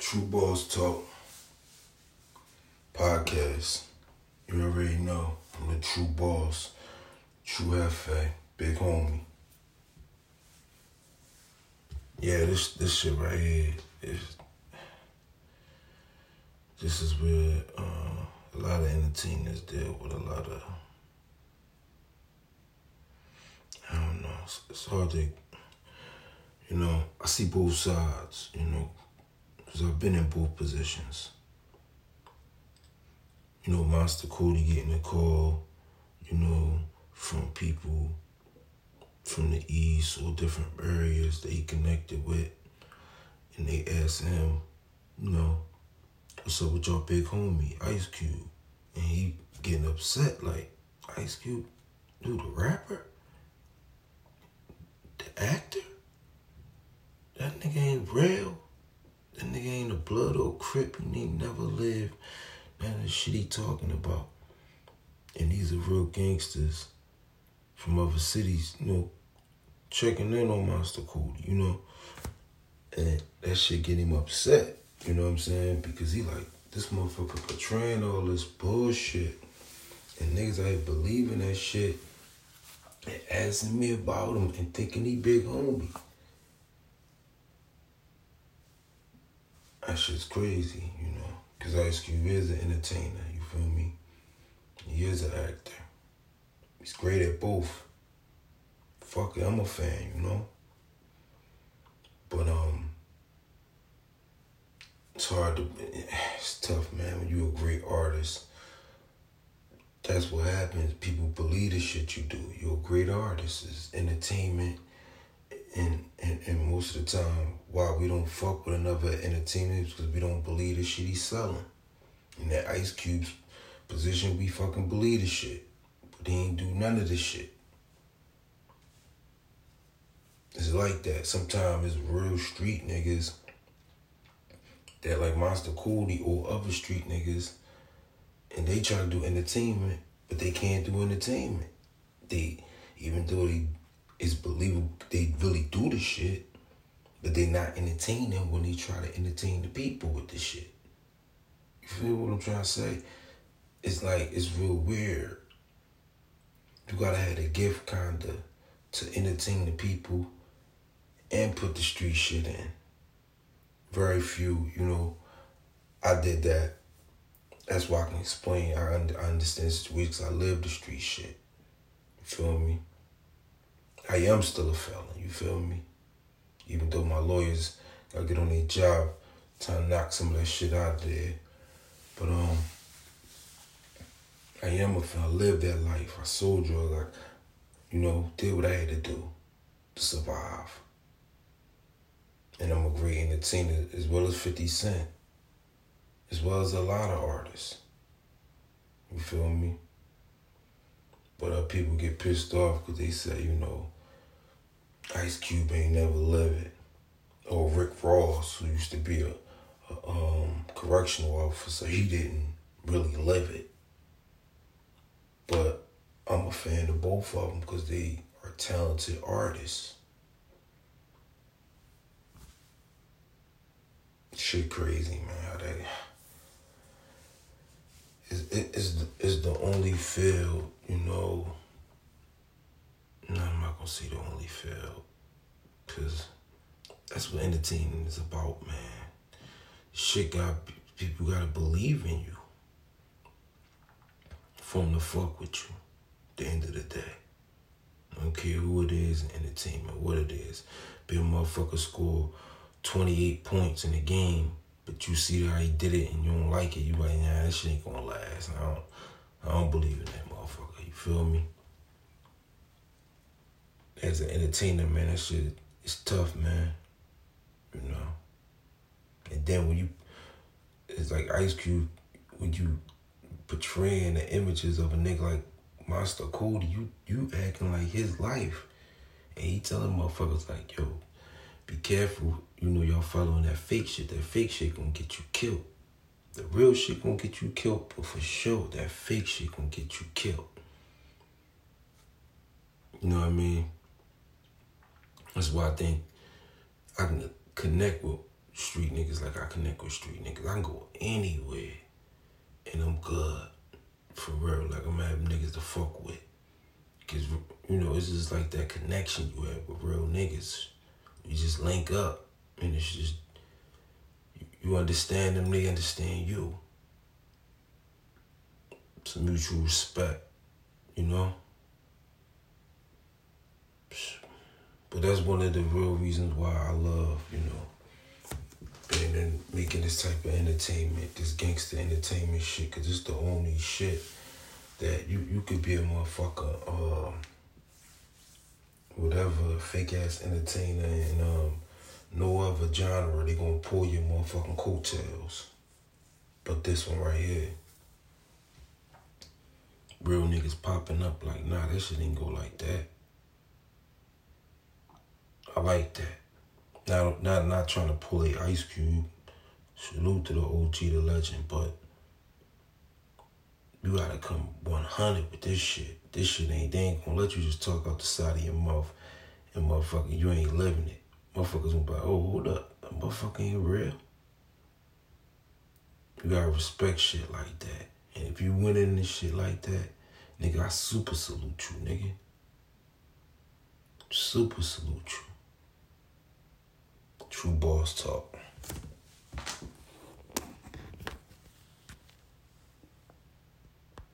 Tru Boss Talk podcast. You already know I'm the true boss, true Hefe, big homie. Yeah, this this shit right here is this is where uh, a lot of entertainers deal with a lot of I don't know. It's, it's hard to you know. I see both sides. You know, because I've been in both positions. You know, Monster Kody getting a call, you know, from people from the east or different areas that he connected with. And they asked him, you know, what's up with your big homie, Ice Cube? And he getting upset, like, Ice Cube, dude, the rapper? The actor? That nigga ain't real. That nigga ain't a blood or crip and he never lived. Of the shit he talking about. And these are real gangsters from other cities, you know, checking in on Monster Kody, you know. And that shit get him upset, you know what I'm saying? Because he like, this motherfucker portraying all this bullshit. And niggas out here believing that shit and asking me about him and thinking he big homie. That shit's crazy, you know. Because Ice Cube is an entertainer, you feel me? He is an actor. He's great at both. Fuck it, I'm a fan, you know? But, um, it's hard to, it's tough, man. When you're a great artist, that's what happens. People believe the shit you do. You're a great artist. It's entertainment. And, and, and most of the time, why we don't fuck with another entertainer is because we don't believe the shit he's selling. In that Ice Cube's position, we fucking believe the shit. But he ain't do none of this shit. It's like that. Sometimes it's real street niggas that like Monster Kody or other street niggas and they try to do entertainment, but they can't do entertainment. They even though they it's believable they really do the shit, but they not entertaining when they try to entertain the people with the shit. You feel what I'm trying to say? It's like it's real weird. You gotta have a gift kinda to entertain the people and put the street shit in. Very few, you know, I did that. That's why I can explain. I, I understand the situation. I live the street shit. You feel me? I am still a felon. You feel me? Even though my lawyers gotta get on their job trying to knock some of that shit out of there. But um, I am a felon. I lived that life. I sold drugs. I, you know, did what I had to do to survive. And I'm a great entertainer as well as 50 Cent. As well as a lot of artists. You feel me? But uh, people get pissed off because they say, you know, Ice Cube ain't never live it. Or Rick Ross, who used to be a, a um, correctional officer, he didn't really live it. But I'm a fan of both of them because they are talented artists. Shit crazy, man. How that is it is is the only field, you know. Gonna say the only field, cause that's what entertainment is about, man. Shit got people gotta believe in you. Them to fuck with you. The end of the day. I don't care who it is in entertainment, what it is. Be a motherfucker score 28 points in the game, but you see how he did it and you don't like it, you like, nah, that shit ain't gonna last. I don't, I don't believe in that motherfucker. You feel me? As an entertainer, man, that shit is tough, man. You know. And then when you, it's like Ice Cube, when you portraying the images of a nigga like Monster Kody, you you acting like his life, and he telling motherfuckers like, yo, be careful. You know y'all following that fake shit. That fake shit gonna get you killed. The real shit gonna get you killed, but for sure that fake shit gonna get you killed. You know what I mean? That's why I think I can connect with street niggas like I connect with street niggas. I can go anywhere and I'm good. For real. Like I'm having niggas to fuck with. Cause you know, it's just like that connection you have with real niggas. You just link up and it's just you understand them, they understand you. It's mutual respect, you know? But that's one of the real reasons why I love, you know, being in making this type of entertainment, this gangster entertainment shit, cause it's the only shit that you, you could be a motherfucker, um, whatever, fake ass entertainer and um no other genre, they gonna pull your motherfucking coattails. But this one right here, real niggas popping up like, nah, that shit ain't go like that. I like that. Not not not trying to pull a ice cube. Salute to the OG, the legend, but you gotta come 100 with this shit. This shit ain't, they ain't gonna let you just talk out the side of your mouth and motherfucker, you ain't living it. Motherfuckers gonna be like, oh, hold up, that motherfucker ain't real. You gotta respect shit like that. And if you winning this shit like that, nigga, I super salute you, nigga. Super salute you. True boss talk.